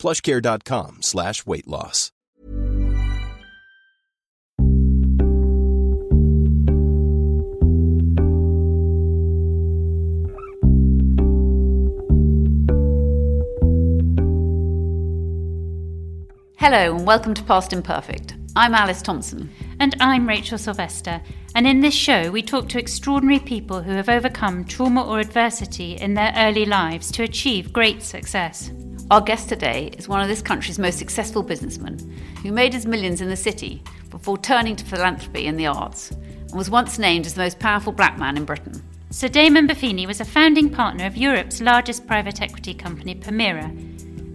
plushcare.com slash weight loss. Hello and welcome to Past Imperfect. I'm Alice Thompson. And I'm Rachel Sylvester. And in this show, we talk to extraordinary people who have overcome trauma or adversity in their early lives to achieve great success. Our guest today is one of this country's most successful businessmen who made his millions in the city before turning to philanthropy and the arts and was once named as the most powerful black man in Britain. Sir Damon Buffini was a founding partner of Europe's largest private equity company, Permira,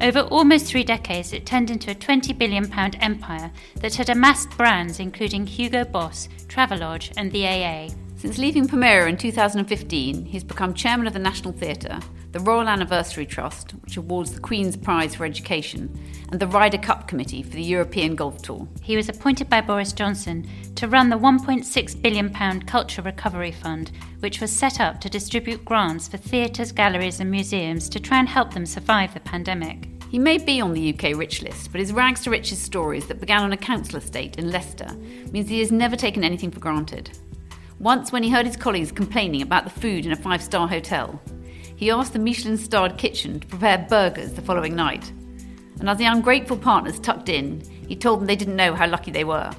over almost three decades, it turned into a £20 billion empire that had amassed brands including Hugo Boss, Travelodge, and the AA. Since leaving Permira in 2015, he's become chairman of the National Theatre, the Royal Anniversary Trust, which awards the Queen's Prize for Education, and the Ryder Cup Committee for the European Golf Tour. He was appointed by Boris Johnson to run the £1.6 billion Culture Recovery Fund, which was set up to distribute grants for theatres, galleries, and museums to try and help them survive the pandemic. He may be on the UK rich list, but his rags to riches stories that began on a council estate in Leicester means he has never taken anything for granted. Once, when he heard his colleagues complaining about the food in a five star hotel, he asked the Michelin starred kitchen to prepare burgers the following night. And as the ungrateful partners tucked in, he told them they didn't know how lucky they were.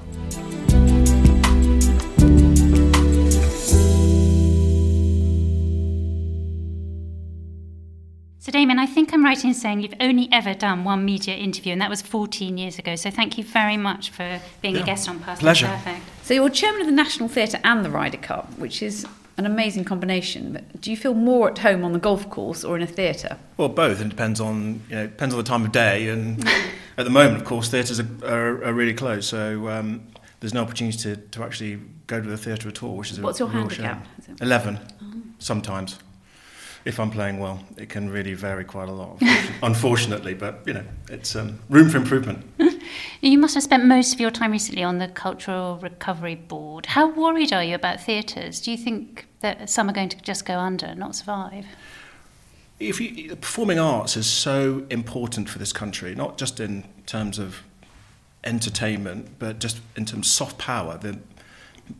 So, Damon, I think I'm right in saying you've only ever done one media interview, and that was 14 years ago. So, thank you very much for being yeah. a guest on Past Pleasure. Perfect. So, you're chairman of the National Theatre and the Ryder Cup, which is an amazing combination. But do you feel more at home on the golf course or in a theatre? Well, both. It depends on you know depends on the time of day. And at the moment, of course, theatres are, are, are, really closed, so um, there's no opportunity to, to actually go to the theatre at all, which is what's a your handicap? Eleven, oh. sometimes. If I'm playing well, it can really vary quite a lot, unfortunately. But you know, it's um, room for improvement. you must have spent most of your time recently on the Cultural Recovery Board. How worried are you about theatres? Do you think that some are going to just go under, not survive? If you, performing arts is so important for this country, not just in terms of entertainment, but just in terms of soft power, the,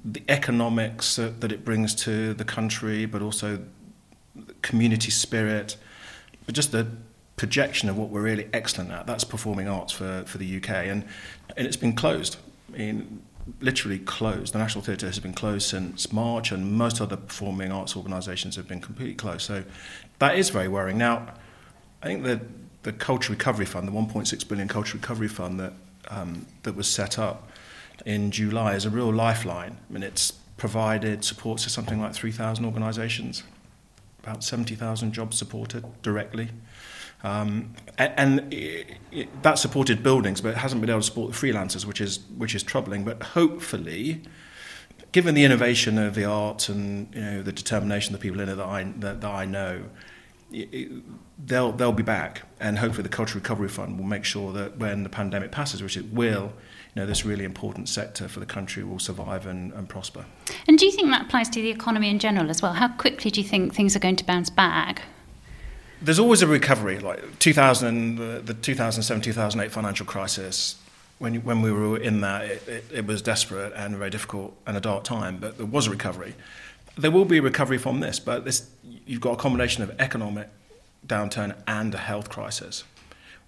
the economics that, that it brings to the country, but also community spirit, but just the projection of what we're really excellent at. That's performing arts for, for the UK. And, and it's been closed. I mean, literally closed. The National Theatre has been closed since March, and most other performing arts organisations have been completely closed. So that is very worrying. Now, I think the the Culture Recovery Fund, the 1.6 billion Culture Recovery Fund that um, that was set up in July, is a real lifeline. I mean, it's provided support to something like 3,000 organisations, about 70,000 jobs supported directly. Um, and, and it, it, that supported buildings, but it hasn't been able to support the freelancers, which is which is troubling. But hopefully, given the innovation of the art and you know the determination of the people in it that I that, that I know, it, they'll they'll be back, and hopefully the Cultural Recovery Fund will make sure that when the pandemic passes, which it will, know, this really important sector for the country will survive and, and prosper. And do you think that applies to the economy in general as well? How quickly do you think things are going to bounce back? there's always a recovery. Like 2000, the, the 2007 2008 financial crisis, when when we were in that, it, it, it, was desperate and very difficult and a dark time. But there was a recovery. There will be a recovery from this, but this, you've got a combination of economic downturn and a health crisis.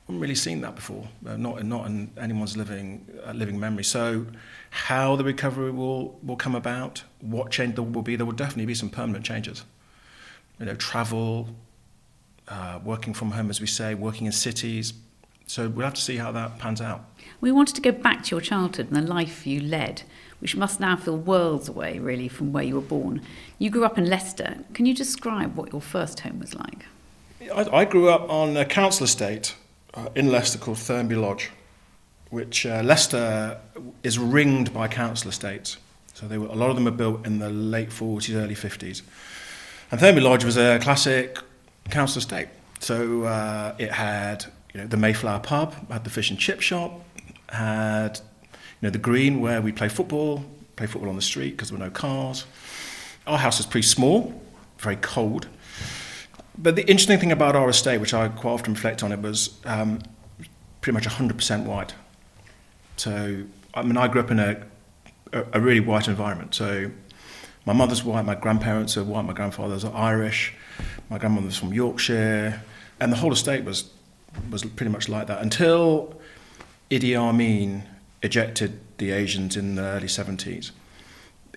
Haven't really seen that before, uh, not not in anyone's living uh, living memory. So, how the recovery will will come about, what change there will be, there will definitely be some permanent changes. You know, travel, uh, working from home, as we say, working in cities. So we'll have to see how that pans out. We wanted to go back to your childhood and the life you led, which must now feel worlds away, really, from where you were born. You grew up in Leicester. Can you describe what your first home was like? I, I grew up on a council estate uh, in Leicester called Thurnby Lodge. which uh, Leicester is ringed by council estates. So they were, a lot of them were built in the late 40s, early 50s. And Thurnby Lodge was a classic council estate. So uh, it had you know, the Mayflower pub, had the fish and chip shop, had you know, the green where we play football, play football on the street because there were no cars. Our house was pretty small, very cold. But the interesting thing about our estate, which I quite often reflect on it, was um, pretty much 100% white. So, I mean, I grew up in a, a, a really white environment. So, my mother's white, my grandparents are white, my grandfathers are Irish, my grandmother's from Yorkshire, and the whole estate was was pretty much like that until Idi Amin ejected the Asians in the early 70s.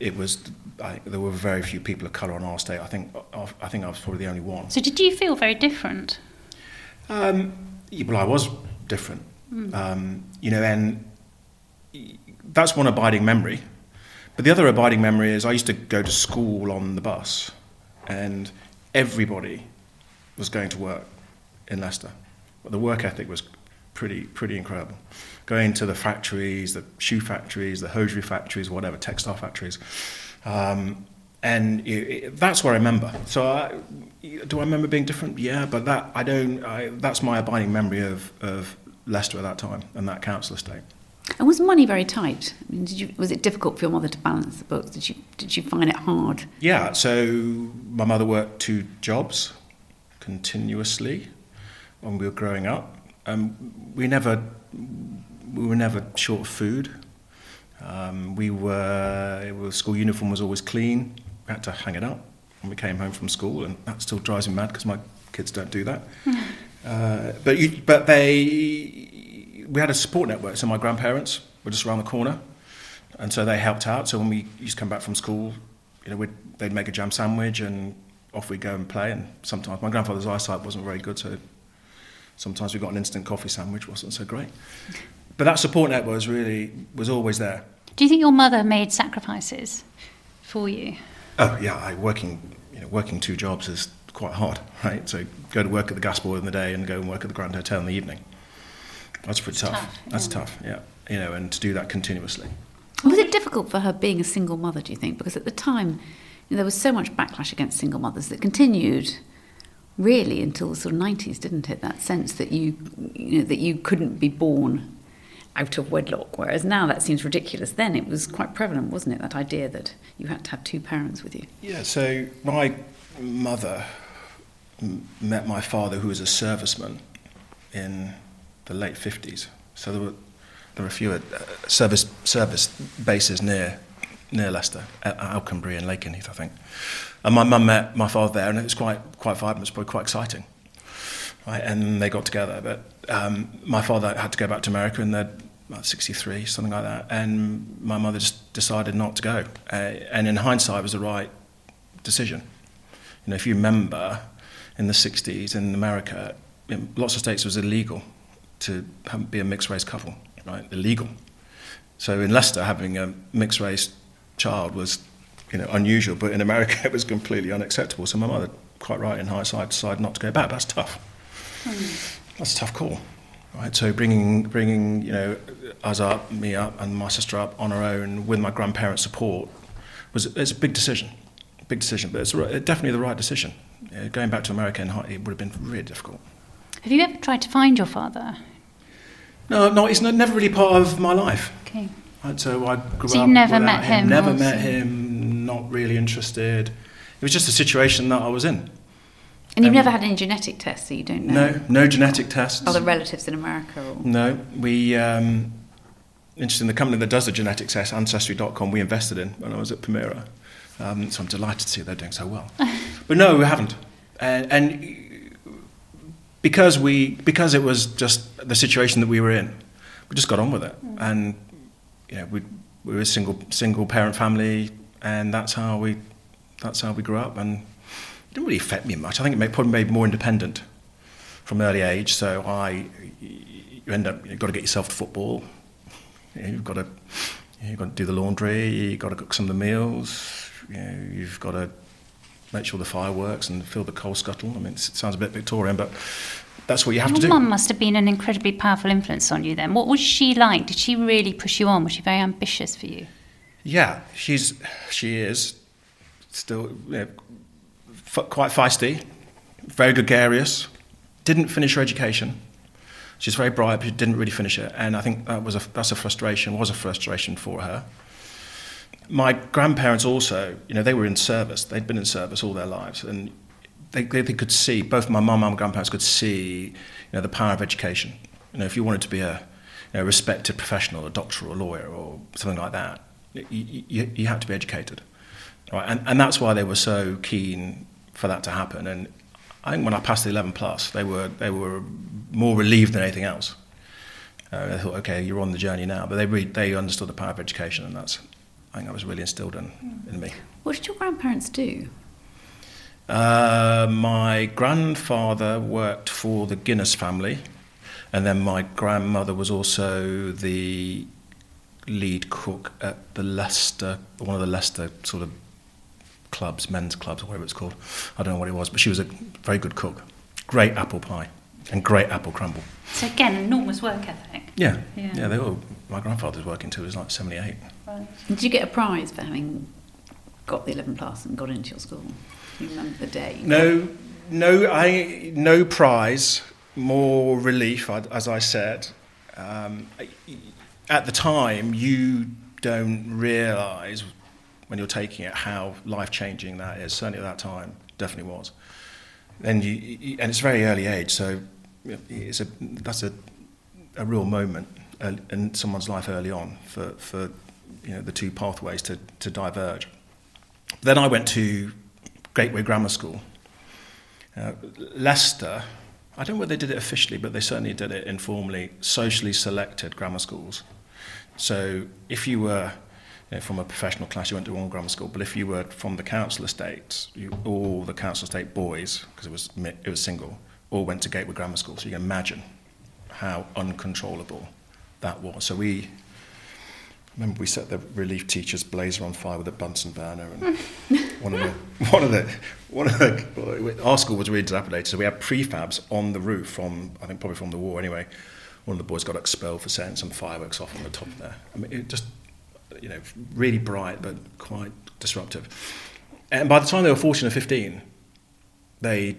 It was I, there were very few people of colour on our estate. I think I think I was probably the only one. So did you feel very different? Um, well, I was different. Mm. Um, you know, and that's one abiding memory. But the other abiding memory is I used to go to school on the bus, and everybody was going to work in Leicester. But the work ethic was pretty pretty incredible. Going to the factories, the shoe factories, the hosiery factories, whatever, textile factories. Um, and it, it, that's what I remember. So, I, do I remember being different? Yeah, but that I don't. I, that's my abiding memory of, of Leicester at that time and that council estate. And was money very tight? I mean, did you, was it difficult for your mother to balance the books? Did you, did you find it hard? Yeah, so my mother worked two jobs continuously when we were growing up. Um, we never, we were never short of food. Um, we were, was, school uniform was always clean. We had to hang it up when we came home from school, and that still drives me mad because my kids don't do that. uh, but you, but they we had a support network, so my grandparents were just around the corner, and so they helped out. So when we used to come back from school, you know, they'd make a jam sandwich, and off we'd go and play. And sometimes my grandfather's eyesight wasn't very good, so sometimes we got an instant coffee sandwich, wasn't so great. But that support network was really was always there. Do you think your mother made sacrifices for you? Oh yeah, I, working you know working two jobs is quite hard, right? So go to work at the gas board in the day and go and work at the Grand Hotel in the evening. That's pretty tough. tough. That's yeah. tough, yeah. You know, and to do that continuously. Was it difficult for her being a single mother, do you think? Because at the time, you know, there was so much backlash against single mothers that continued really until the sort of 90s, didn't it? That sense that you, you know, that you couldn't be born out of wedlock, whereas now that seems ridiculous. Then it was quite prevalent, wasn't it? That idea that you had to have two parents with you. Yeah, so my mother met my father, who was a serviceman in the late 50s. So there were, there were a few uh, service, service bases near, near Leicester, at Alconbury and Lakenheath, I think. And my mum met my father there, and it was quite, quite vibrant, it was probably quite exciting. Right, and they got together. But um, my father had to go back to America, in the about 63, something like that. And my mother just decided not to go. Uh, and in hindsight, it was the right decision. You know, if you remember, in the 60s in America, in lots of states it was illegal to be a mixed race couple, right? Illegal. So in Leicester, having a mixed race child was, you know, unusual, but in America it was completely unacceptable. So my mother, quite right in hindsight, decided not to go back. That's tough. Mm. That's a tough call, right? So bringing bringing you know us up, me up, and my sister up on our own with my grandparents' support was it's a big decision, big decision, but it's definitely the right decision. going back to America in it would have been really difficult. Have you ever tried to find your father? No, no, it's not, never really part of my life. Okay. Right, so I grew so up. you never met him. him never met him. Not really interested. It was just a situation that I was in. And you've um, never had any genetic tests, so you don't know. No, no genetic tests. Other relatives in America? Or? No, we. Um, interesting. The company that does the genetic test, Ancestry.com, we invested in when I was at Permira. Um, so I'm delighted to see they're doing so well. but no, we haven't. And, and because we because it was just the situation that we were in, we just got on with it, mm. and you know we we were a single single parent family, and that's how we that's how we grew up, and it didn't really affect me much. I think it made, probably made me more independent from an early age. So I you end up you've got to get yourself to football. You've got to you've got to do the laundry. You've got to cook some of the meals. You know, you've got to make sure the fire works and fill the coal scuttle. I mean, it sounds a bit Victorian, but that's what you have Your to do. Your mum must have been an incredibly powerful influence on you then. What was she like? Did she really push you on? Was she very ambitious for you? Yeah, she's she is still you know, f- quite feisty, very gregarious. Didn't finish her education. She's very bright, but she didn't really finish it, and I think that was a that's a frustration. Was a frustration for her. My grandparents also, you know, they were in service. They'd been in service all their lives, and they, they, they could see both my mum and my grandparents could see, you know, the power of education. You know, if you wanted to be a you know, respected professional, a doctor or a lawyer or something like that, you, you, you had to be educated. Right? And, and that's why they were so keen for that to happen. And I think when I passed the 11 plus, they were, they were more relieved than anything else. Uh, they thought, okay, you're on the journey now. But they, really, they understood the power of education, and that's, I think that was really instilled in, in me. What did your grandparents do? Uh, my grandfather worked for the Guinness family, and then my grandmother was also the lead cook at the Leicester, one of the Leicester sort of clubs, men's clubs, or whatever it's called. I don't know what it was, but she was a very good cook. Great apple pie and great apple crumble. So again, enormous work ethic. Yeah, Yeah. yeah. they were. My grandfather was working too. He was like seventy-eight. Did you get a prize for having got the 11 plus and got into your school? Do you remember the day? No, no, I no prize, more relief, as I said. Um, at the time, you don't realise when you're taking it how life changing that is. Certainly at that time, definitely was. And you, you- and it's very early age, so it's a that's a a real moment in someone's life early on for for you know the two pathways to to diverge. Then I went to Gateway Grammar School. Uh, Leicester, I don't know whether they did it officially, but they certainly did it informally, socially selected grammar schools. So if you were Uh, from a professional class, you went to one grammar school, but if you were from the council estates, you, all the council estate boys, because it was, it was single, all went to Gateway Grammar School. So you can imagine how uncontrollable that was. So we, remember we set the relief teacher's blazer on fire with a Bunsen burner and one of the one of the one of the our school was really dilapidated so we had prefabs on the roof from I think probably from the war anyway one of the boys got expelled for setting some fireworks off on the top there I mean it just you know really bright but quite disruptive and by the time they were 14 or 15 they you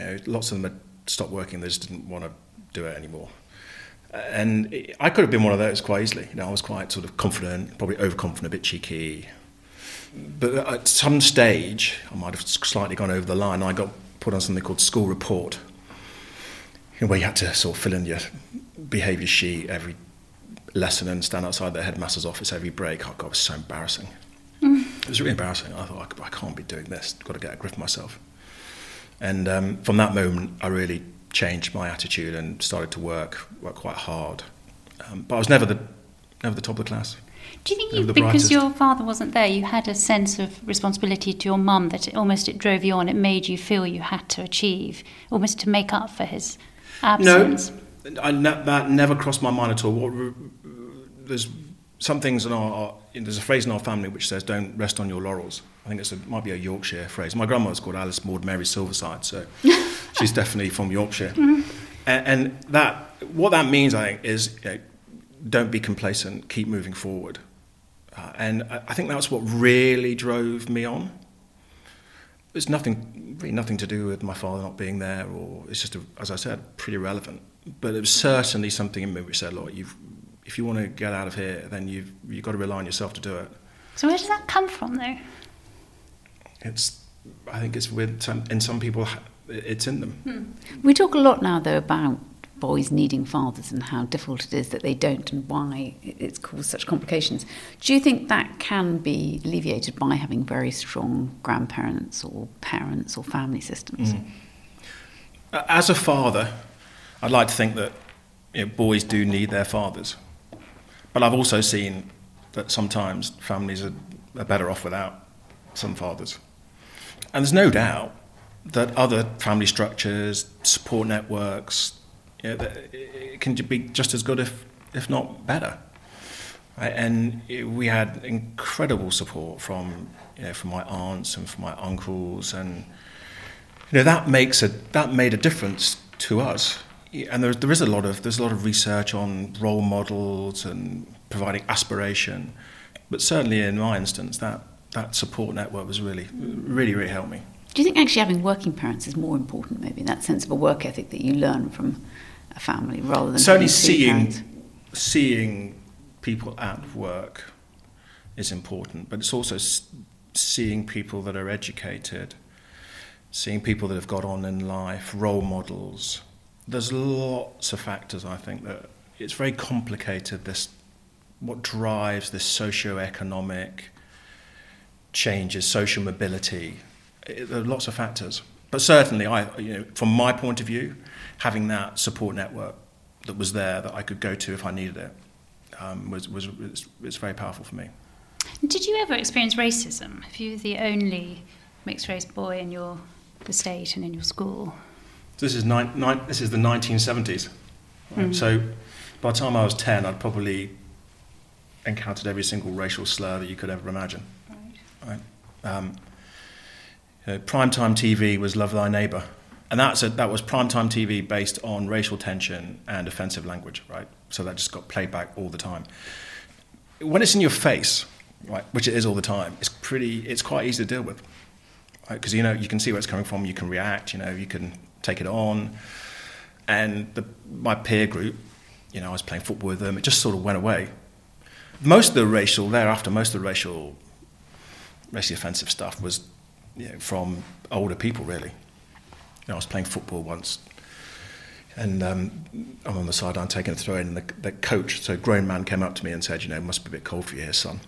know, lots of them had stopped working they just didn't want to do it anymore uh, and it- I could have been one of those quite easily. You know, I was quite sort of confident, probably overconfident, a bit cheeky. But at some stage, I might have slightly gone over the line. I got put on something called school report, where you had to sort of fill in your behaviour sheet every lesson and stand outside the headmaster's office every break. Oh, God, it was so embarrassing. It was really embarrassing. I thought, I can't be doing this. I've got to get a grip of myself. And um, from that moment, I really changed my attitude and started to work, work quite hard. Um, but I was never the, never the top of the class. Do you think you, because brightest. your father wasn't there, you had a sense of responsibility to your mum that it, almost it drove you on? It made you feel you had to achieve, almost to make up for his absence. No, I, that never crossed my mind at all. What, there's some things in our, our, there's a phrase in our family which says, "Don't rest on your laurels." I think it's a, might be a Yorkshire phrase. My grandmother's called Alice Maud Mary Silverside, so she's definitely from Yorkshire. And, and that, what that means, I think, is you know, don't be complacent, keep moving forward. Uh, and I, I think that's what really drove me on. It's nothing, really nothing to do with my father not being there, or it's just, a, as I said, pretty relevant. But it was certainly something in me which said, "Look, you've, if you want to get out of here, then you've you've got to rely on yourself to do it." So where does that come from, though? It's, I think it's with some, in some people, it's in them. Hmm. We talk a lot now, though, about boys needing fathers and how difficult it is that they don't and why it's caused such complications. Do you think that can be alleviated by having very strong grandparents or parents or family systems? Hmm. As a father, I'd like to think that you know, boys do need their fathers. But I've also seen that sometimes families are, are better off without some fathers. And there's no doubt that other family structures, support networks, you know, it can be just as good, if, if not better. And we had incredible support from, you know, from my aunts and from my uncles and you know that makes a that made a difference to us. And there, there is a lot of there's a lot of research on role models and providing aspiration, but certainly in my instance, that that support network was really, really, really helped me. Do you think actually having working parents is more important, maybe that sense of a work ethic that you learn from a family rather than certainly seeing seeing people at work is important, but it's also seeing people that are educated, seeing people that have got on in life, role models. There's lots of factors, I think, that it's very complicated. This what drives this socio-economic changes, social mobility. It, there are lots of factors, but certainly, I, you know, from my point of view, having that support network that was there that I could go to if I needed it um, was was was very powerful for me. Did you ever experience racism? If you were the only mixed race boy in your estate and in your school? This is nine, nine, this is the 1970s. Right? Mm. So by the time I was 10, I'd probably encountered every single racial slur that you could ever imagine. Right. right? Um, you know, primetime TV was Love Thy Neighbour. And that's a, that was primetime TV based on racial tension and offensive language, right? So that just got played back all the time. When it's in your face, right, which it is all the time, it's pretty, it's quite easy to deal with, because you know you can see where it's coming from, you can react, you know, you can take it on, and the, my peer group, you know, I was playing football with them, it just sort of went away. Most of the racial thereafter, most of the racial, racially offensive stuff was, you know, from older people really. You know, I was playing football once, and um, I'm on the sideline taking a throw in, and the, the, coach, so a grown man, came up to me and said, "You know, it must be a bit cold for you here, son."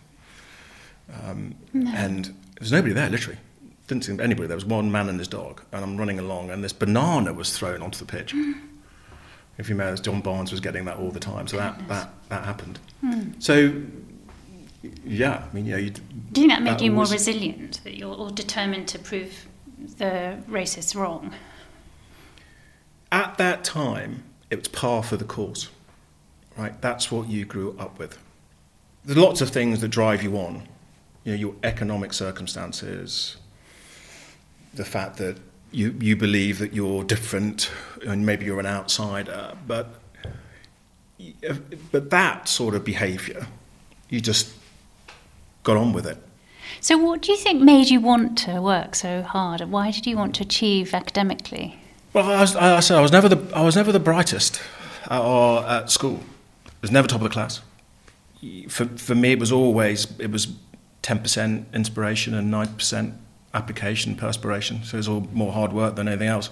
Um, no. And there was nobody there, literally. Didn't see anybody. There was one man and his dog, and I'm running along, and this banana was thrown onto the pitch. Mm. If you remember, John Barnes was getting that all the time, so that that, that happened. Mm. So yeah, I mean, yeah. You, Do you think that made that you more resilient, that you're all determined to prove the racists wrong? At that time, it was par for the course, right? That's what you grew up with. There's lots of things that drive you on. You know, your economic circumstances, the fact that you, you believe that you're different and maybe you're an outsider, but, but that sort of behaviour, you just got on with it. So, what do you think made you want to work so hard? and Why did you want to achieve academically? Well, I, was, I, said I was never the I was never the brightest at, or at school. I was never top of the class. For for me, it was always it was ten percent inspiration and nine percent application perspiration. So it was all more hard work than anything else.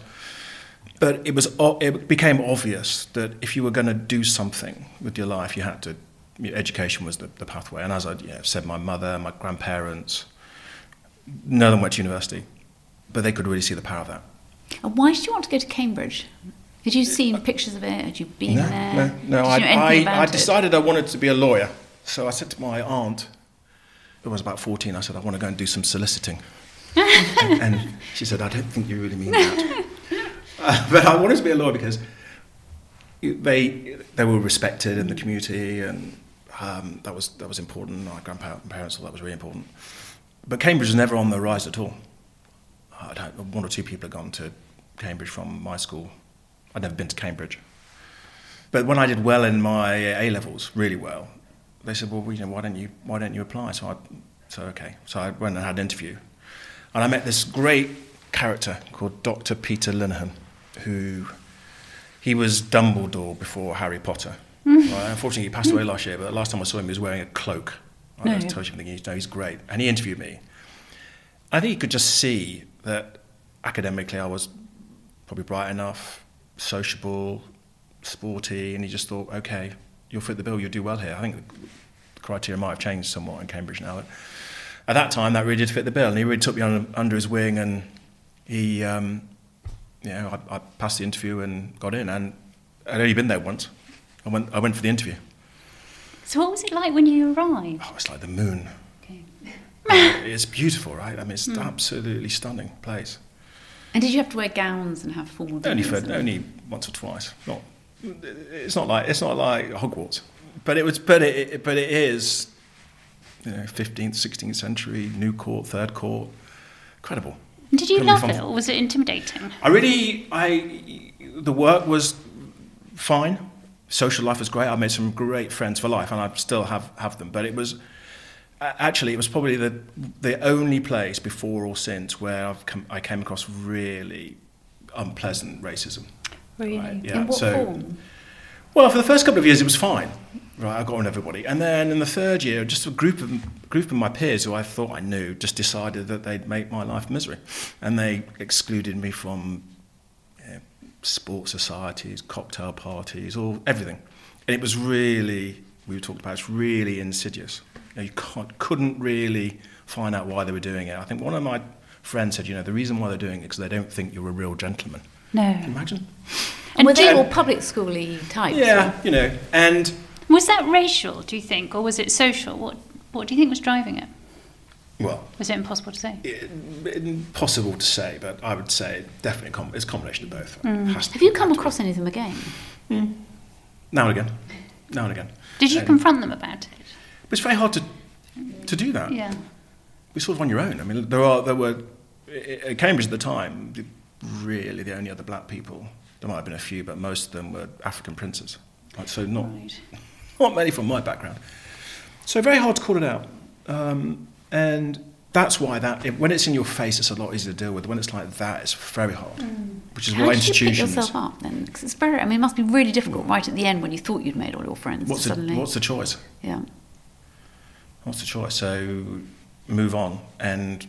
But it was it became obvious that if you were going to do something with your life, you had to education was the, the pathway. And as I you know, said, my mother, my grandparents, none of them went to university, but they could really see the power of that. And why did you want to go to Cambridge? Had you seen pictures of it? Had you been no, there? No, no. I, I, I decided I wanted to be a lawyer. So I said to my aunt, who was about 14, I said, I want to go and do some soliciting. And, and, she said, I don't think you really mean that. uh, but I wanted to be a lawyer because they, they were respected in the community and um, that was that was important. My grandparents thought that was really important. But Cambridge was never on the rise at all. One or two people had gone to Cambridge from my school. I'd never been to Cambridge. But when I did well in my A levels, really well, they said, "Well, you know, why don't you why don't you apply?" So I so okay. So I went and had an interview, and I met this great character called Dr. Peter Linehan, who he was Dumbledore before Harry Potter. Mm. Well, unfortunately, he passed away last year, but the last time I saw him, he was wearing a cloak. I no. you everything you know. He's great, and he interviewed me. I think he could just see that academically I was probably bright enough, sociable, sporty, and he just thought, okay, you'll fit the bill, you'll do well here. I think the criteria might have changed somewhat in Cambridge now. At that time, that really did fit the bill, and he really took me under, under his wing, and he, um, you know, I, I passed the interview and got in, and I'd only been there once. I went, I went for the interview. So what was it like when you arrived? Oh, it's like the moon. Okay. it's beautiful, right? I mean, it's mm. absolutely stunning place. And did you have to wear gowns and have formal Only for, only once or twice. Not. It's not like it's not like Hogwarts, but it was. But it. But it is. You know, 15th, 16th century, new court, third court, incredible. Did you love fun. it, or was it intimidating? I really, I, the work was fine. Social life was great. I made some great friends for life, and I still have, have them. But it was, actually, it was probably the, the only place before or since where I've come, I came across really unpleasant racism. Really? Right, yeah. In what so, form? Well, for the first couple of years, it was fine. Right, I got on everybody, and then in the third year, just a group of group of my peers who I thought I knew just decided that they'd make my life misery, and they excluded me from you know, sports societies, cocktail parties, all everything, and it was really we were talking about it's really insidious. You, know, you can't, couldn't really find out why they were doing it. I think one of my friends said, you know, the reason why they're doing it is because they don't think you're a real gentleman. No. Can you imagine? And were they all public schooly types? Yeah, you know, and Was that racial, do you think, or was it social? What What do you think was driving it? well. Was it impossible to say? It- Impossible to say, but I would say definitely com- it's a combination of both. Mm. Has to Have you come across any of them again? Hmm. now and again? Now and again. Did you And- confront them about it? But it's very hard to to do that. Yeah. We're sort of on your own. I mean, there are there were at Cambridge at the time. Really, the only other black people. There might have been a few, but most of them were African princes. Like, so not Right. Not many from my background. So very hard to call it out. Um, and that's why that it, when it's in your face, it's a lot easier to deal with. When it's like that, it's very hard. Which is How why did you pick institutions. yourself up then? 'Cause it's very. I mean, it must be really difficult right at the end when you thought you'd made all your friends. What's the, suddenly, what's the choice? yeah. What's the choice? So move on and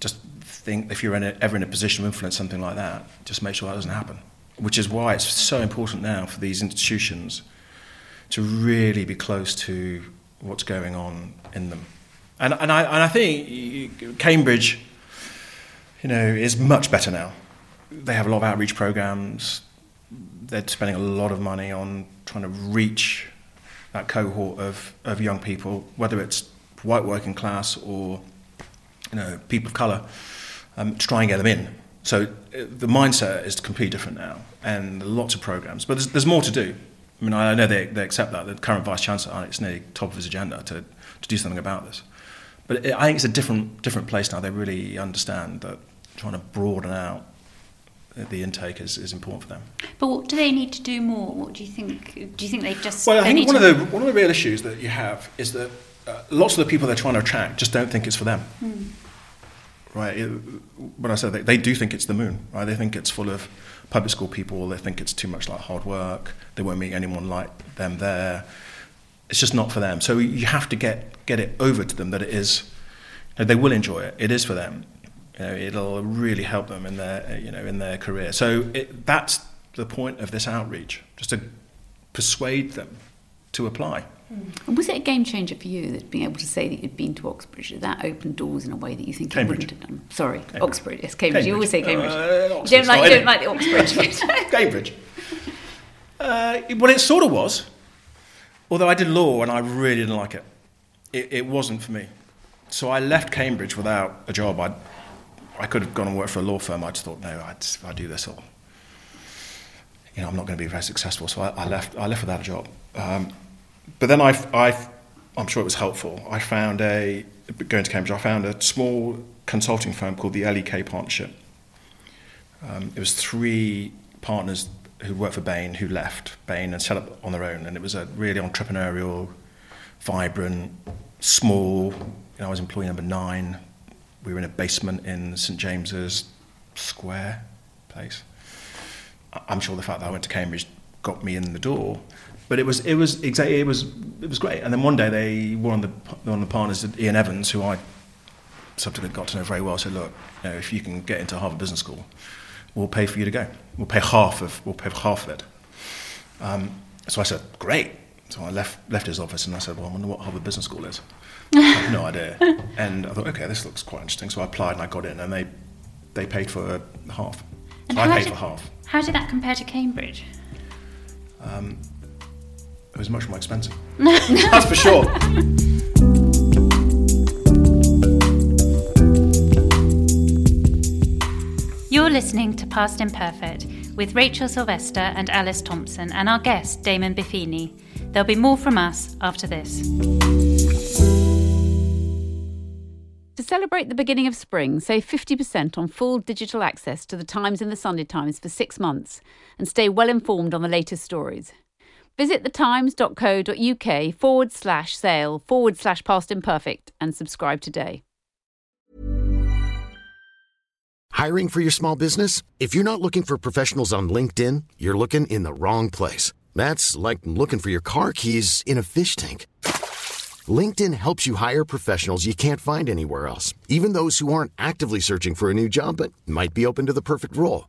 just think if you're in a, ever in a position to influence something like that, just make sure that doesn't happen. Which is why it's so important now for these institutions to really be close to what's going on in them. And, and, I, and I think Cambridge, you know, is much better now. They have a lot of outreach programs. They're spending a lot of money on trying to reach that cohort of, of young people, whether it's white working class or you know people of colour, um, to try and get them in. So uh, the mindset is completely different now, and lots of programs. But there's, there's more to do. I mean, I know they, they accept that. The current vice chancellor, it's nearly top of his agenda to, to do something about this. But it, I think it's a different different place now. They really understand that trying to broaden out the intake is, is important for them. But what do they need to do more? What do you think? Do you think they've just? Well, I think one of the one of the real issues that you have is that uh, lots of the people they're trying to attract just don't think it's for them. Right? It, when I said they, they do think it's the moon, right? They think it's full of public school people. They think it's too much like hard work. They won't meet anyone like them there. It's just not for them. So you have to get get it over to them that it is. You know, they will enjoy it. It is for them. You know, it'll really help them in their you know in their career. So it, that's the point of this outreach, just to persuade them to apply. And was it a game changer for you that being able to say that you'd been to Oxbridge? Did that open doors in a way that you think Cambridge. you wouldn't have done? Sorry, Oxbridge. Yes, Cambridge. You always say Cambridge. Uh, you don't like you don't like the Oxbridge. Cambridge. Uh, well, it sort of was. Although I did law and I really didn't like it. It, it wasn't for me. So I left Cambridge without a job. I, I could have gone and worked for a law firm. I just thought, no, I'd, I do this, I'll, you know, I'm not going to be very successful. So I, I left. I left without a job. Um, but then I, I, I'm sure it was helpful. I found a going to Cambridge. I found a small consulting firm called the LEK Partnership. Um, it was three partners who worked for Bain who left Bain and set up on their own, and it was a really entrepreneurial, vibrant, small. You know, I was employee number nine. We were in a basement in St James's Square place. I'm sure the fact that I went to Cambridge got me in the door, but it was it was exactly it was it was great. And then one day they one of the one of the partners, Iain Evans, who I subsequently got to know very well, said, "Look, you know, if you can get into Harvard Business School, we'll pay for you to go. We'll pay half of we'll pay half of it." Um, so I said, "Great." So I left left his office and I said, "Well, I wonder what Harvard Business School is." I had no idea. And I thought, okay, this looks quite interesting. So I applied and I got in, and they they paid for half. And So I paid did- for half. How did that compare to Cambridge? It was much more expensive. That's for sure. You're listening to Past Imperfect with Rachel Sylvester and Alice Thompson and our guest, Damon Buffini. There'll be more from us after this. To celebrate the beginning of spring, save 50% on full digital access to the Times and the Sunday Times for six months and stay well informed on the latest stories. Visit thetimes.co.uk forward slash sale forward slash past imperfect and subscribe today. Hiring for your small business? If you're not looking for professionals on LinkedIn, you're looking in the wrong place. That's like looking for your car keys in a fish tank. LinkedIn helps you hire professionals you can't find anywhere else, even those who aren't actively searching for a new job but might be open to the perfect role.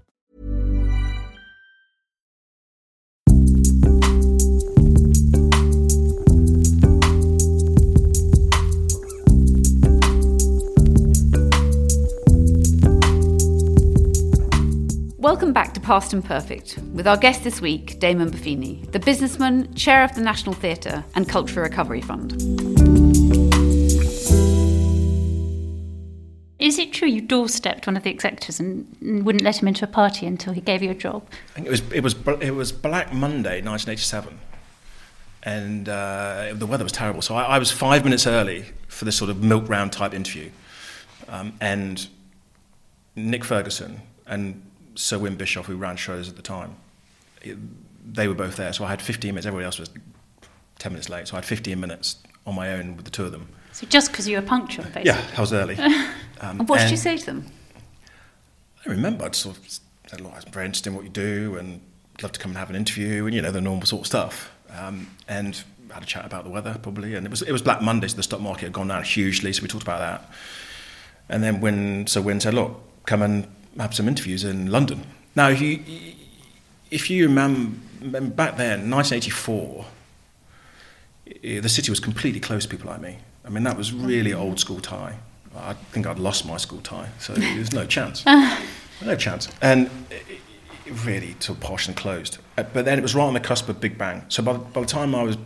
Welcome back to Past Imperfect with our guest this week, Damon Buffini, the businessman, chair of the National Theatre and Cultural Recovery Fund. Is it true you doorstepped one of the executives and wouldn't let him into a party until he gave you a job? I think it was it was it was Black Monday, 1987, and uh, the weather was terrible. So I, I, was five minutes early for this sort of milk round type interview, um, and Nick Ferguson and Sir Win Bischoff, who ran shows at the time, they were both there. So I had 15 minutes. Everybody else was 10 minutes late. So I had 15 minutes on my own with the two of them. So just because you were punctual, basically? Yeah, I was early. Um, and what did you say to them? I remember. I sort of said, look, it's very interesting what you do and I'd love to come and have an interview and, you know, the normal sort of stuff. Um, and had a chat about the weather, probably. And it was, it was Black Monday, so the stock market had gone down hugely, so we talked about that. And then when, so Win said, look, come and have some interviews in London. Now, if you, if you remember back then, 1984, the city was completely closed to people like me. I mean, that was really old school tie. I think I'd lost my school tie, so there's no chance. no chance. And it really too posh and closed. Uh, but then it was right on the cusp of Big Bang. So by, by the time I was,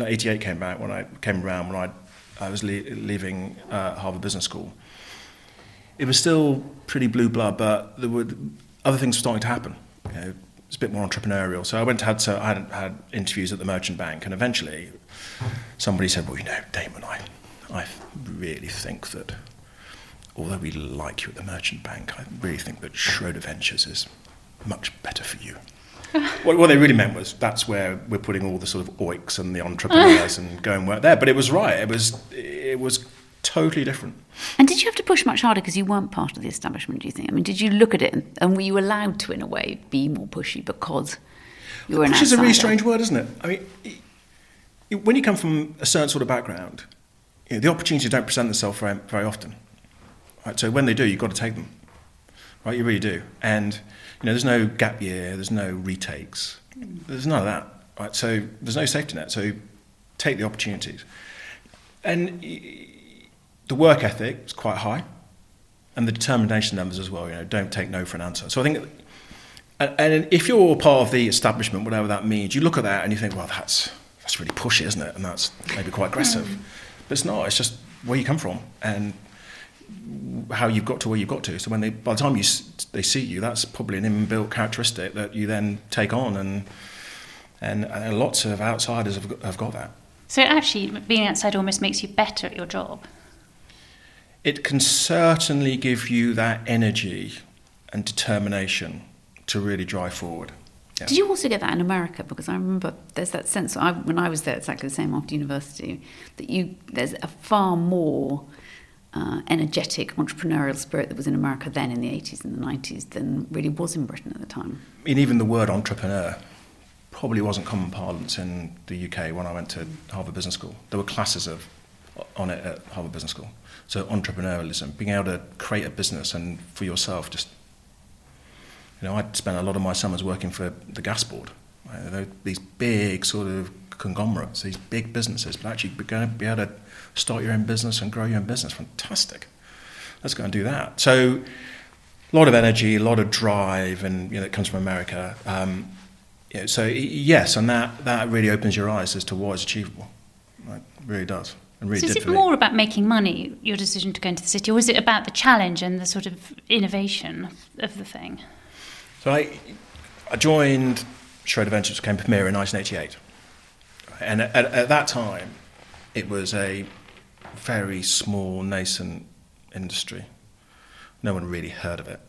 88 came back, when I came around, when I, I was le- leaving uh, Harvard Business School, it was still pretty blue blood, but there were other things starting to happen. You know, it's a bit more entrepreneurial. So I went to had to, I had, had interviews at the merchant bank, and eventually somebody said, "Well, you know, Damon, I, I really think that although we like you at the merchant bank, I really think that Schroder Ventures is much better for you." what, what, they really meant was that's where we're putting all the sort of oiks and the entrepreneurs and going work there. But it was right. It was it was totally different. And did you have to push much harder because you weren't part of the establishment, do you think? I mean, did you look at it and, and were you allowed to, in a way, be more pushy because you were an Push is a really strange word, isn't it? I mean, it, when you come from a certain sort of background, you know, the opportunities don't present themselves very, very often. Right? So when they do, you've got to take them. Right? You really do. And, you know, there's no gap year, there's no retakes, there's none of that. Right? So there's no safety net. So take the opportunities. And the work ethic is quite high, and the determination numbers as well. You know, don't take no for an answer. So I think, and, and if you're part of the establishment, whatever that means, you look at that and you think, well, that's that's really pushy, isn't it? And that's maybe quite aggressive. Mm. But it's not. It's just where you come from and how you've got to where you've got to. So when they, by the time you they see you, that's probably an inbuilt characteristic that you then take on, and and, and lots of outsiders have, have got that. So actually, being outside almost makes you better at your job it can certainly give you that energy and determination to really drive forward. Yeah. Did you also get that in America? Because I remember there's that sense I, when I was there, exactly the same after university, that you there's a far more uh, energetic entrepreneurial spirit that was in America then in the 80s and the 90s than really was in Britain at the time. I mean, even the word entrepreneur probably wasn't common parlance in the UK when I went to Harvard Business School. There were classes of on it at Harvard Business School. So entrepreneurialism, being able to create a business and for yourself, just you know, I spent a lot of my summers working for the gas board. Right? These big sort of conglomerates, these big businesses, but actually be, gonna be able to start your own business and grow your own business, fantastic. let's go and do that. So a lot of energy, a lot of drive, and you know, it comes from America. Um, you know, so yes, and that, that really opens your eyes as to what is achievable. It really does. Really so is it more about making money, your decision to go into the city, or is it about the challenge and the sort of innovation of the thing? So I, I joined Schroder Ventures, became Permira in 1988. And at, at that time, it was a very small, nascent industry. No one really heard of it.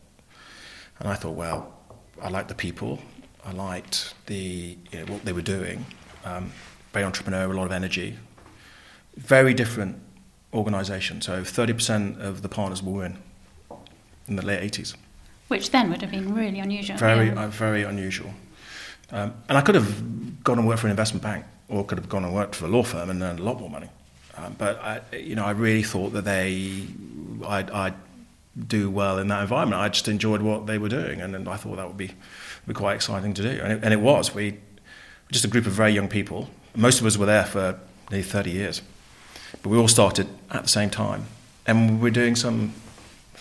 And I thought, well, I liked the people, I liked the, you know, what they were doing. Um, very entrepreneurial, a lot of energy. Very different organisation. So 30% of the partners were women in the late 80s. Which then would have been really unusual. Very, yeah. uh, very unusual. Um, and I could have gone and worked for an investment bank, or could have gone and worked for a law firm and earned a lot more money. Um, but I, you know, I really thought that they, I'd, I'd do well in that environment. I just enjoyed what they were doing, and, and I thought that would be, be quite exciting to do. And it, and it was. We, just a group of very young people. Most of us were there for nearly 30 years, but we all started at the same time, and we were doing some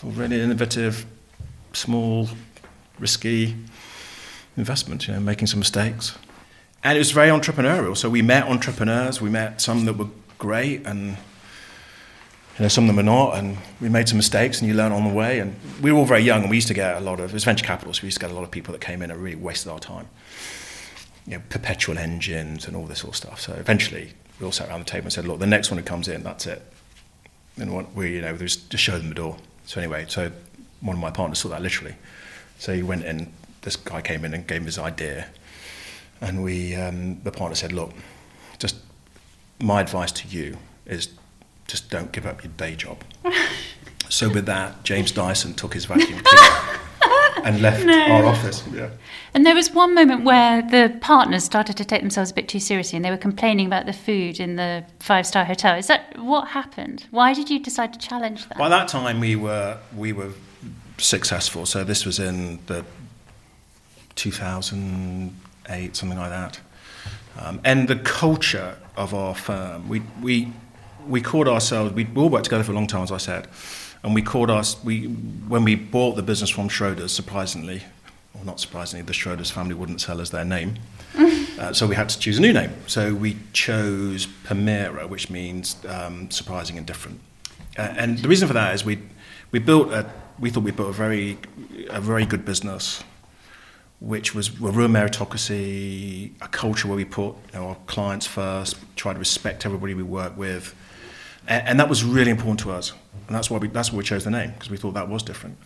really innovative, small, risky investment, you know, making some mistakes. And it was very entrepreneurial. So we met entrepreneurs, we met some that were great and you know, some of them were not, and we made some mistakes, and you learn on the way. And we were all very young, and we used to get a lot of, it was venture capital, so we used to get a lot of people that came in and really wasted our time. You know, perpetual engines and all this sort of stuff. So eventually, we all sat around the table and said, look, the next one who comes in, that's it. And what we, you know, just, just show them the door. So anyway, so one of my partners saw that literally. So he went in, this guy came in and gave him his idea. And we, um, the partner said, look, just my advice to you is just don't give up your day job. so with that, James Dyson took his vacuum cleaner and left our office. Yeah. And there was one moment where the partners started to take themselves a bit too seriously and they were complaining about the food in the five star hotel. Is that what happened? Why did you decide to challenge that? By that time, we were we were successful. So this was in the 2008, something like that. Um, and the culture of our firm, we we we called ourselves. We all worked together for a long time, as I said, and we called us. We when we bought the business from Schroders, surprisingly, or not surprisingly, the Schroders family wouldn't sell us their name. Uh, so we had to choose a new name. So we chose Permira, which means um, surprising and different. Uh, and the reason for that is we we built a we thought we built a very a very good business, which was a real meritocracy, a culture where we put you know, our clients first, try to respect everybody we work with, and, and that was really important to us. And that's why we that's why we chose the name because we thought that was different.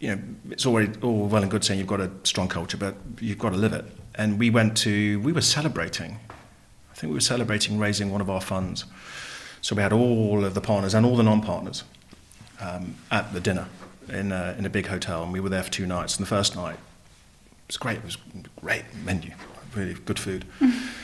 You know, it's already all well and good saying you've got a strong culture, but you've got to live it. And we went to we were celebrating. I think we were celebrating raising one of our funds. So we had all of the partners and all the non-partners um, at the dinner in a, in a big hotel, and we were there for two nights. And the first night it was great. It was great menu, really good food.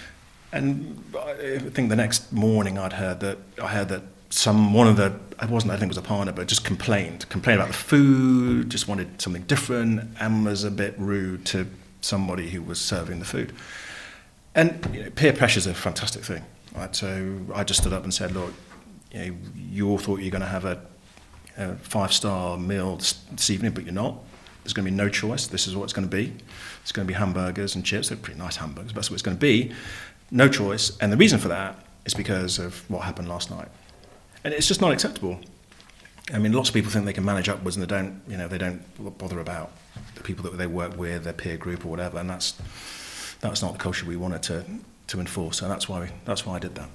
And I think the next morning I'd heard that I heard that some one of the I wasn't I think it was a partner, but just complained complained about the food, just wanted something different, and was a bit rude to somebody who was serving the food. And you know, peer pressure is a fantastic thing. Right? So I just stood up and said, look, you, know, you all thought you were going to have a, a five-star meal this, this evening, but you're not. There's going to be no choice. This is what it's going to be. It's going to be hamburgers and chips. They're pretty nice hamburgers, but that's what it's going to be. No choice. And the reason for that is because of what happened last night. And it's just not acceptable. I mean, lots of people think they can manage upwards, and they don't. You know, they don't bother about the people that they work with, their peer group or whatever. And that's that's not the culture we wanted to to enforce. And that's why we, that's why I did that.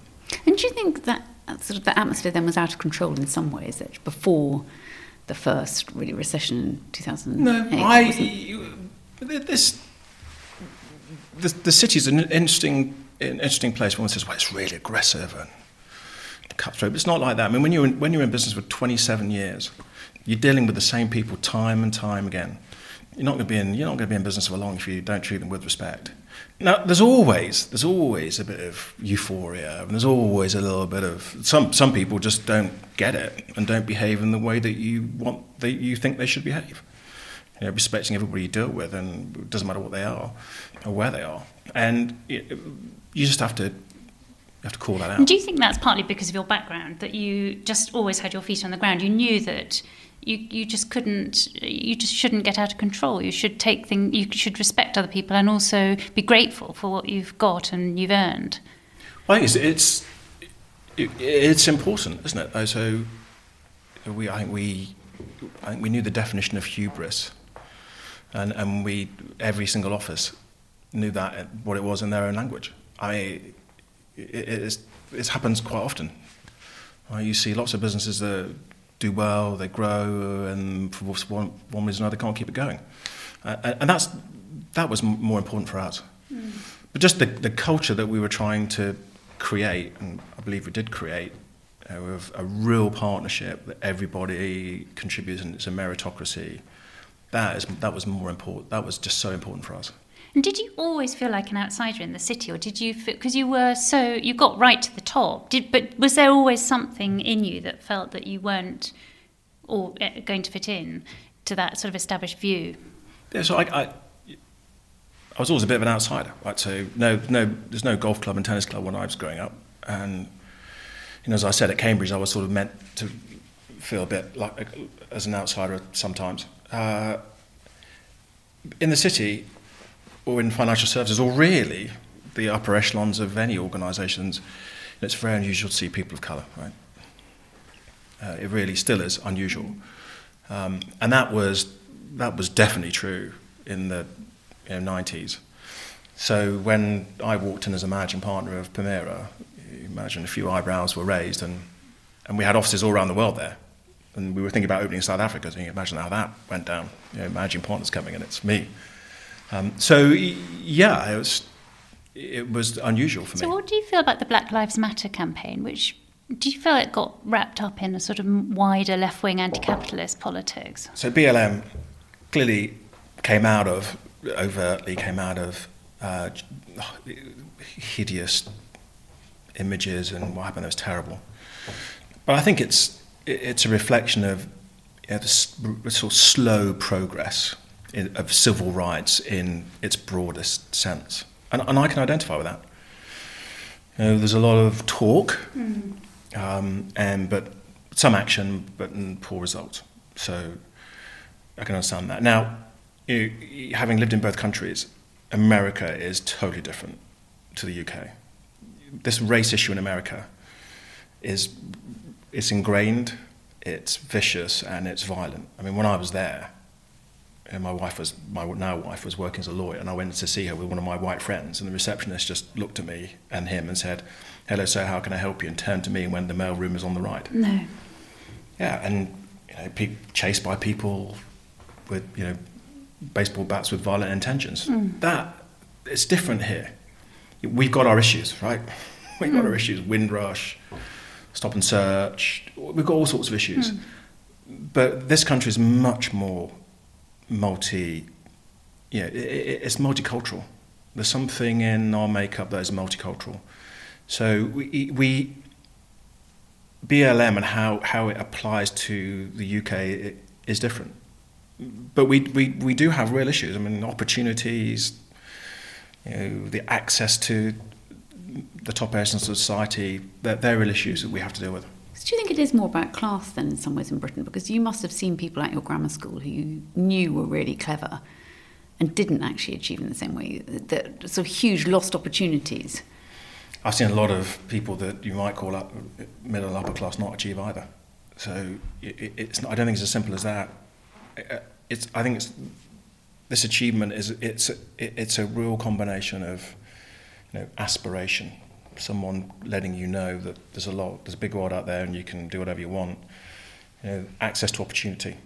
And do you think that sort of the atmosphere then was out of control in some ways that before the first really recession in 2008? No, I this the, the city's an interesting an interesting place. One says, "Well, it's really aggressive and cutthroat." But it's not like that. I mean, when you're in, when you're in business for 27 years, you're dealing with the same people time and time again. You're not going to be in you're not going to be in business for long if you don't treat them with respect. Now, there's always there's always a bit of euphoria, and there's always a little bit of some some people just don't get it and don't behave in the way that you want that you think they should behave. You know, respecting everybody you deal with, and it doesn't matter what they are or where they are, and you just have to you have to call that out. And do you think that's partly because of your background that you just always had your feet on the ground? You knew that you you just couldn't you just shouldn't get out of control you should take thing you should respect other people and also be grateful for what you've got and you've earned I think it's it's, it, it's important isn't it uh, so we I think we I think we knew the definition of hubris and and we every single office knew that what it was in their own language I mean it, it, it happens quite often you see lots of businesses that do well, they grow, and for one, one reason or another, can't keep it going. Uh, and that's that was more important for us. Mm. But just the, the culture that we were trying to create, and I believe we did create, uh, with a real partnership that everybody contributes and it's a meritocracy. That is that was more important. That was just so important for us. And did you always feel like an outsider in the city, or did you because you were so you got right to the top? Did but was there always something in you that felt that you weren't or eh, going to fit in to that sort of established view? Yeah, so I, I, I was always a bit of an outsider. Right, so no, no, there's no golf club and tennis club when I was growing up, and you know, as I said at Cambridge, I was sort of meant to feel a bit like as an outsider sometimes. Uh, in the city, or in financial services, or really the upper echelons of any organisations, it's very unusual to see people of colour, right? Uh, it really still is unusual, um, and that was that was definitely true in the you know, 90s. So when I walked in as a managing partner of Permira, imagine a few eyebrows were raised, and and we had offices all around the world there. And we were thinking about opening South Africa, so you can imagine how that went down. You know, managing partners coming, and it's me. Um, so yeah, it was it was unusual for so me. So what do you feel about the Black Lives Matter campaign, which do you feel it got wrapped up in a sort of wider left wing anti capitalist politics? So BLM clearly came out of, overtly came out of uh, hideous images and what happened there was terrible. But I think it's, it's a reflection of you know, the sort of slow progress in, of civil rights in its broadest sense. And, and I can identify with that. You know, there's a lot of talk, mm. um, and but some action, but poor results. So I can understand that. Now, you having lived in both countries, America is totally different to the UK. This race issue in America is it's ingrained, it's vicious, and it's violent. I mean, when I was there, and my wife was my now wife was working as a lawyer, and I went to see her with one of my white friends, and the receptionist just looked at me and him and said, "Hello, sir, how can I help you?" and turned to me and went, the mail room is on the right. No. Yeah, and you know, pe- chased by people with you know baseball bats with violent intentions. Mm. That it's different here. We've got our issues, right? We've got mm. our issues. Windrush, stop and search. We've got all sorts of issues. Mm. But this country is much more multi, yeah, it, it, it's multicultural. There's something in our makeup that is multicultural. So we, we BLM and how, how it applies to the UK is different. But we, we, we do have real issues. I mean, opportunities, you know, the access to the top areas of society, they're, they're real issues that we have to deal with. Do you think it is more about class than in some ways in Britain? Because you must have seen people at your grammar school who you knew were really clever and didn't actually achieve in the same way. That sort of huge lost opportunities. I've seen a lot of people that you might call up middle and upper class not achieve either. So it, it's not, I don't think it's as simple as that. Uh, it's, I think it's, this achievement is it's it's a real combination of you know aspiration someone letting you know that there's a lot, there's a big world out there and you can do whatever you want. You know, access to opportunity.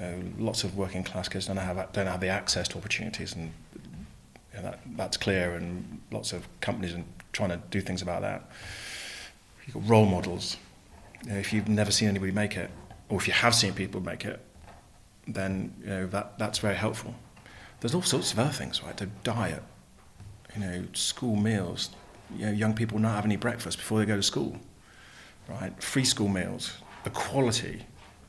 Uh, lots of working class kids don't have don't have the access to opportunities, and you know, that that's clear. And lots of companies are trying to do things about that. You've got role models. You know, if you've never seen anybody make it, or if you have seen people make it, then you know that that's very helpful. There's all sorts of other things, right? The diet, you know, school meals, you know, young people not have any breakfast before they go to school, right? Free school meals, equality,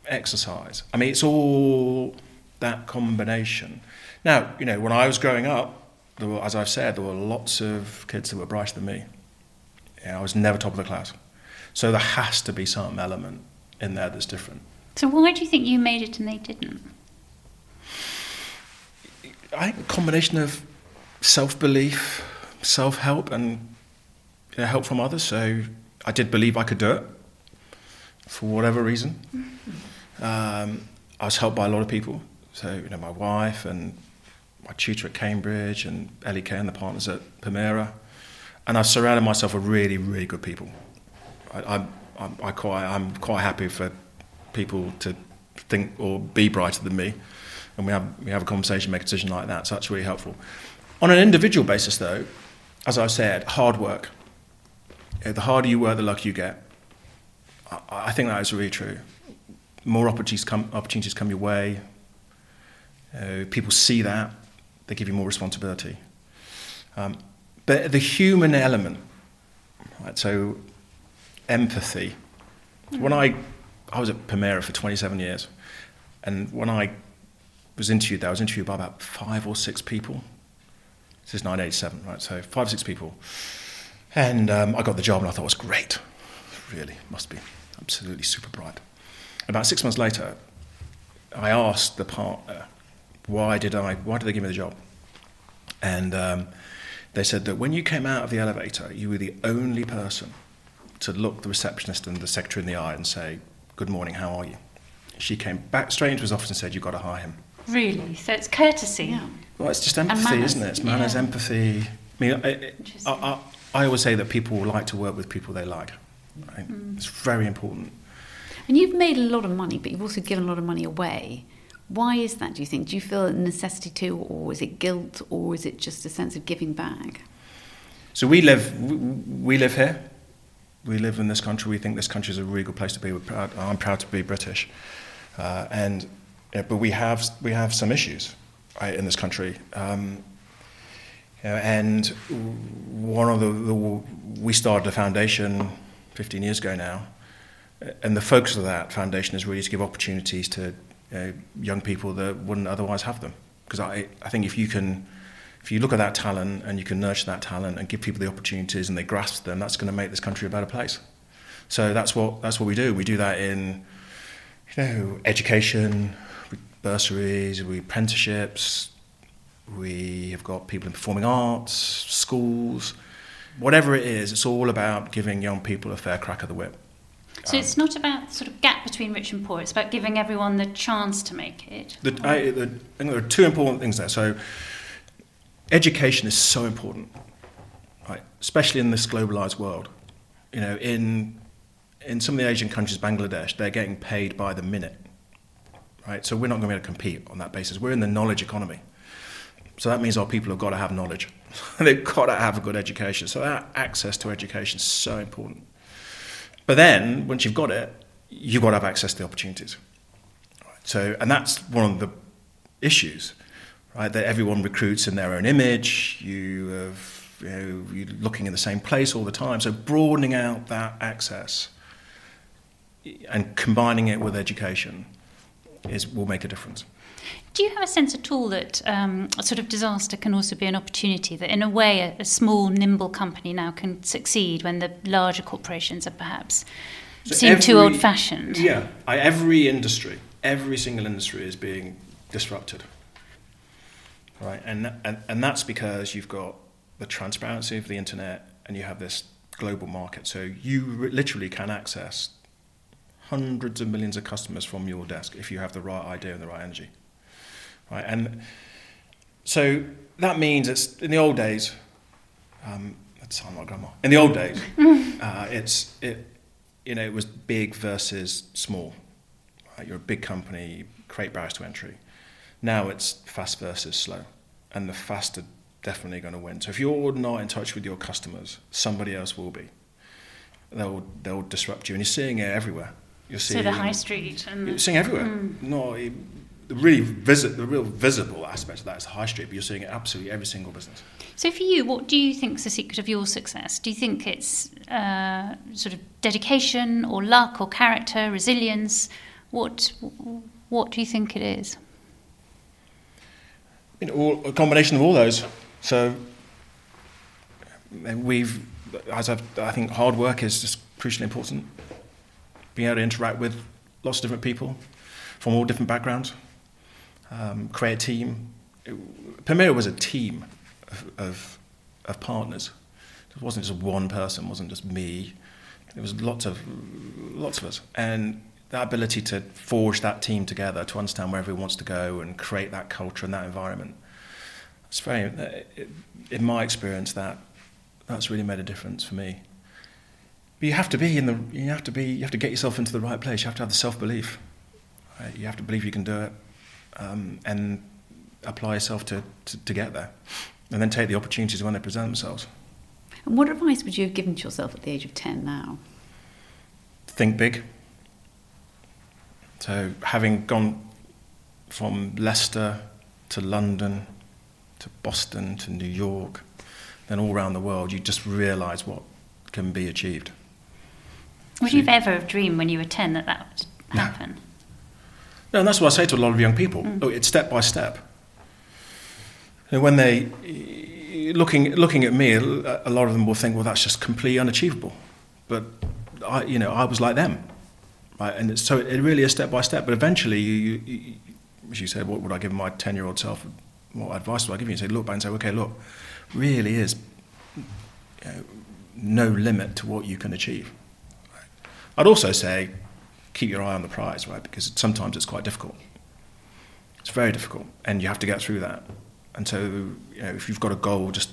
exercise. I mean, it's all that combination. Now, you know, when I was growing up, were, as I've said, there were lots of kids that were brighter than me. You know, I was never top of the class. So there has to be some element in there that's different. So why do you think you made it and they didn't? I think a combination of self belief, self help, and help from others. So I did believe I could do it for whatever reason. Um, I was helped by a lot of people. So, you know, my wife and my tutor at Cambridge and Ellie Kay and the partners at Permira. And I've surrounded myself with really, really good people. I, I'm, I'm, I quite, I'm quite happy for people to think or be brighter than me. And we have, we have a conversation, make a decision like that. So that's really helpful. On an individual basis, though, as I said, hard work. The harder you work, the luckier you get. I, I think that is really true. More opportunities come, opportunities come your way. Uh, people see that, they give you more responsibility. Um, but the human element, right, so empathy. When I, I was at Permira for 27 years, and when I was interviewed there, I was interviewed by about five or six people. This is 1987, right? So five or six people. And um, I got the job and I thought it was great. Really, must be absolutely super bright. About six months later, I asked the partner, why did I, why did they give me the job? And um, they said that when you came out of the elevator, you were the only person to look the receptionist and the secretary in the eye and say, good morning, how are you? She came back straight into his office and said, you've got to hire him. Really? So it's courtesy. Yeah. Well, it's just empathy, isn't it? It's manners, yeah. empathy. I mean, I, I, Interesting. I, always say that people like to work with people they like. Right? Mm. It's very important. And you've made a lot of money, but you've also given a lot of money away. Why is that, do you think? Do you feel a necessity to, or is it guilt, or is it just a sense of giving back? So we live, we, live here. We live in this country. We think this country is a really good place to be. We're proud, I'm proud to be British, uh, and but we have we have some issues right, in this country. Um, Uh, and one of the, the we started a foundation 15 years ago now, uh, and the focus of that foundation is really to give opportunities to know, young people that wouldn't otherwise have them. Because I, I think if you can, if you look at that talent and you can nurture that talent and give people the opportunities and they grasp them, that's going to make this country a better place. So that's what that's what we do. We do that in, you know, education, bursaries, we apprenticeships. We have got people in performing arts, schools, whatever it is. It's all about giving young people a fair crack of the whip. So it's not about sort of gap between rich and poor. It's about giving everyone the chance to make it. The, I, the, I think there are two important things there. So, education is so important, right? Especially in this globalized world. You know, in in some of the Asian countries, Bangladesh, they're getting paid by the minute, right? So we're not going to be able to compete on that basis. We're in the knowledge economy. So that means our people have got to have knowledge. They've got to have a good education. So that access to education is so important. But then, once you've got it, you've got to have access to the opportunities. So, and that's one of the issues, right? That everyone recruits in their own image. You have, you know, you're looking in the same place all the time. So, broadening out that access and combining it with education is will make a difference. Do you have a sense at all that um, a sort of disaster can also be an opportunity? That, in a way, a, a small, nimble company now can succeed when the larger corporations are perhaps So seem too old-fashioned. Yeah, I, every industry, every single industry is being disrupted, right? And, and and that's because you've got the transparency of the internet, and you have this global market. So you literally can access hundreds of millions of customers from your desk if you have the right idea and the right energy, right? And so that means it's in the old days. Um, that sound like grandma. In the old days, uh, it's it, you know, it was big versus small. Right? You're a big company, create barriers to entry. Now it's fast versus slow, and the fast are definitely going to win. So if you're not in touch with your customers, somebody else will be. They'll they'll disrupt you, and you're seeing it everywhere. You're seeing So the high street and you're seeing everywhere. No, it- the really visit the real visible aspect of that is the high street, but you're seeing it absolutely every single business. So, for you, what do you think is the secret of your success? Do you think it's uh, sort of dedication, or luck, or character, resilience? What What do you think it is? you know, all, a combination of all those. So we've, as I've, I think, hard work is just crucially important. Being able to interact with lots of different people from all different backgrounds, um, create a team. Permira was a team of, of, of partners. It wasn't just one person, it wasn't just me. There was lots of lots of us, and that ability to forge that team together, to understand where everyone wants to go, and create that culture and that environment. It's very, in my experience, that that's really made a difference for me. But you have to be in the, you have to be, you have to get yourself into the right place. You have to have the self belief. Right? You have to believe you can do it, um, and apply yourself to, to, to get there, and then take the opportunities when they present themselves. And what advice would you have given to yourself at the age of 10 now? Think big. So, having gone from Leicester to London to Boston to New York, then all around the world, you just realise what can be achieved. Would so, you ever have dreamed when you were 10 that that would happen? No, and that's what I say to a lot of young people. Mm. Oh, it's step by step. And when they looking looking at me, a lot of them will think, well, that's just completely unachievable. But I, you know, I was like them, right? And so it really is step by step. But eventually, you, you, as you said, what would I give my ten-year-old self? What advice would I give you? You say, look back and say, okay, look, really is you know, no limit to what you can achieve. Right? I'd also say, keep your eye on the prize, right? Because sometimes it's quite difficult. It's very difficult, and you have to get through that. And so, you know, if you've got a goal, just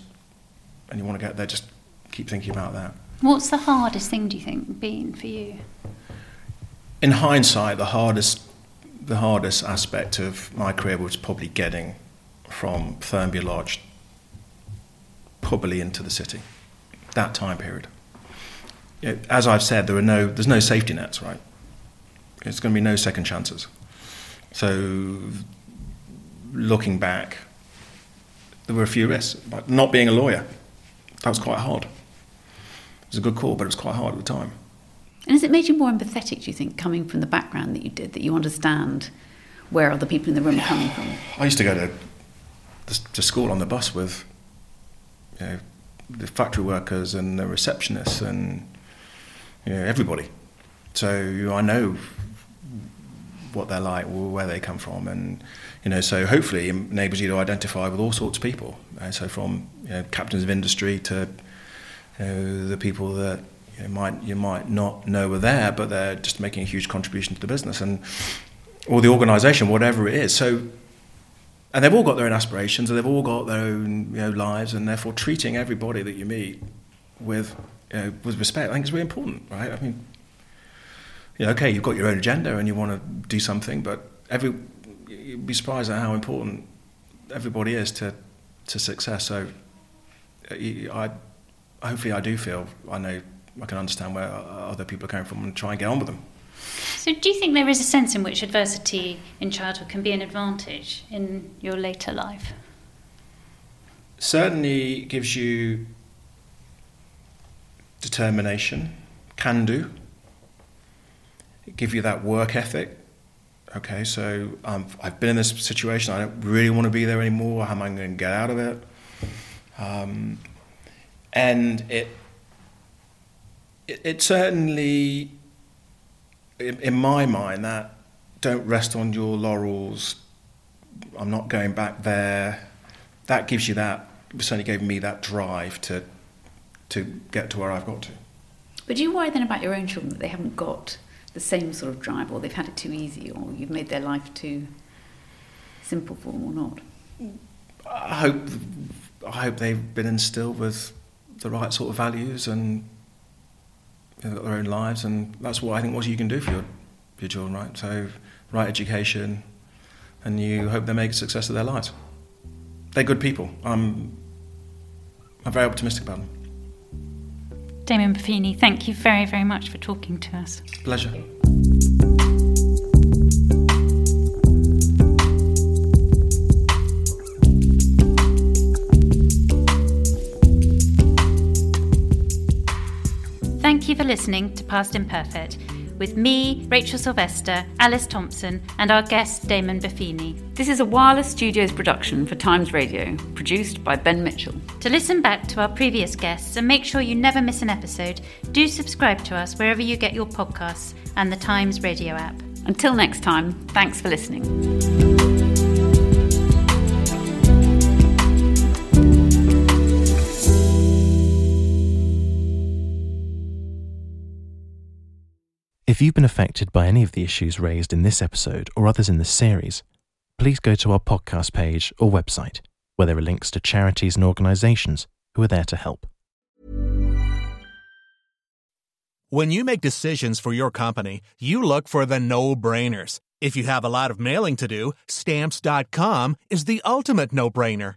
and you want to get there, just keep thinking about that. What's the hardest thing, do you think, been for you? In hindsight, the hardest, the hardest aspect of my career was probably getting from Thurnby Lodge probably into the city. That time period. You know, as I've said, there are no, there's no safety nets, right? It's going to be no second chances. So, looking back, there were a few risks. But not being a lawyer, that was quite hard. It was a good call, but it was quite hard at the time. And has it made you more empathetic, do you think, coming from the background that you did, that you understand where other people in the room are coming from? I used to go to, to school on the bus with you know, the factory workers and the receptionists and you know, everybody. So I know what they're like, where they come from, and you know, so hopefully enables you to identify with all sorts of people. Uh, so from you know, captains of industry to you know, the people that you know, might you might not know are there, but they're just making a huge contribution to the business and or the organisation, whatever it is. So, and they've all got their own aspirations, and they've all got their own you know, lives, and therefore treating everybody that you meet with you know, with respect, I think is really important, right? I mean, you know, okay, you've got your own agenda and you want to do something, but every you'd be surprised at how important everybody is to to success. So, uh, I hopefully I do feel I know I can understand where uh, other people are coming from and try and get on with them. So, do you think there is a sense in which adversity in childhood can be an advantage in your later life? Certainly gives you determination, can do. It gives you that work ethic. Okay, so um, I've been in this situation. I don't really want to be there anymore. How am I going to get out of it? Um, and it, it, it certainly, in, in my mind, that don't rest on your laurels. I'm not going back there. That gives you that. Certainly gave me that drive to to get to where I've got to. But do you worry then about your own children that they haven't got the same sort of drive, or they've had it too easy, or you've made their life too simple for them, or not? I hope I hope they've been instilled with the right sort of values and they've got their own lives, and that's what I think what you can do for your, your children, right? So, right education, and you hope they make a success of their lives. They're good people. I'm, I'm very optimistic about them. Damon Buffini, thank you very, very much for talking to us. Pleasure. Thank you for listening to Past Imperfect with me, Rachel Sylvester, Alice Thompson, and our guest, Damon Buffini. This is a Wireless Studios production for Times Radio, produced by Ben Mitchell. To listen back to our previous guests and make sure you never miss an episode, do subscribe to us wherever you get your podcasts and the Times Radio app. Until next time, thanks for listening. If you've been affected by any of the issues raised in this episode or others in this series, please go to our podcast page or website, where there are links to charities and organisations who are there to help. When you make decisions for your company, you look for the no brainers. If you have a lot of mailing to do, stamps.com is the ultimate no brainer.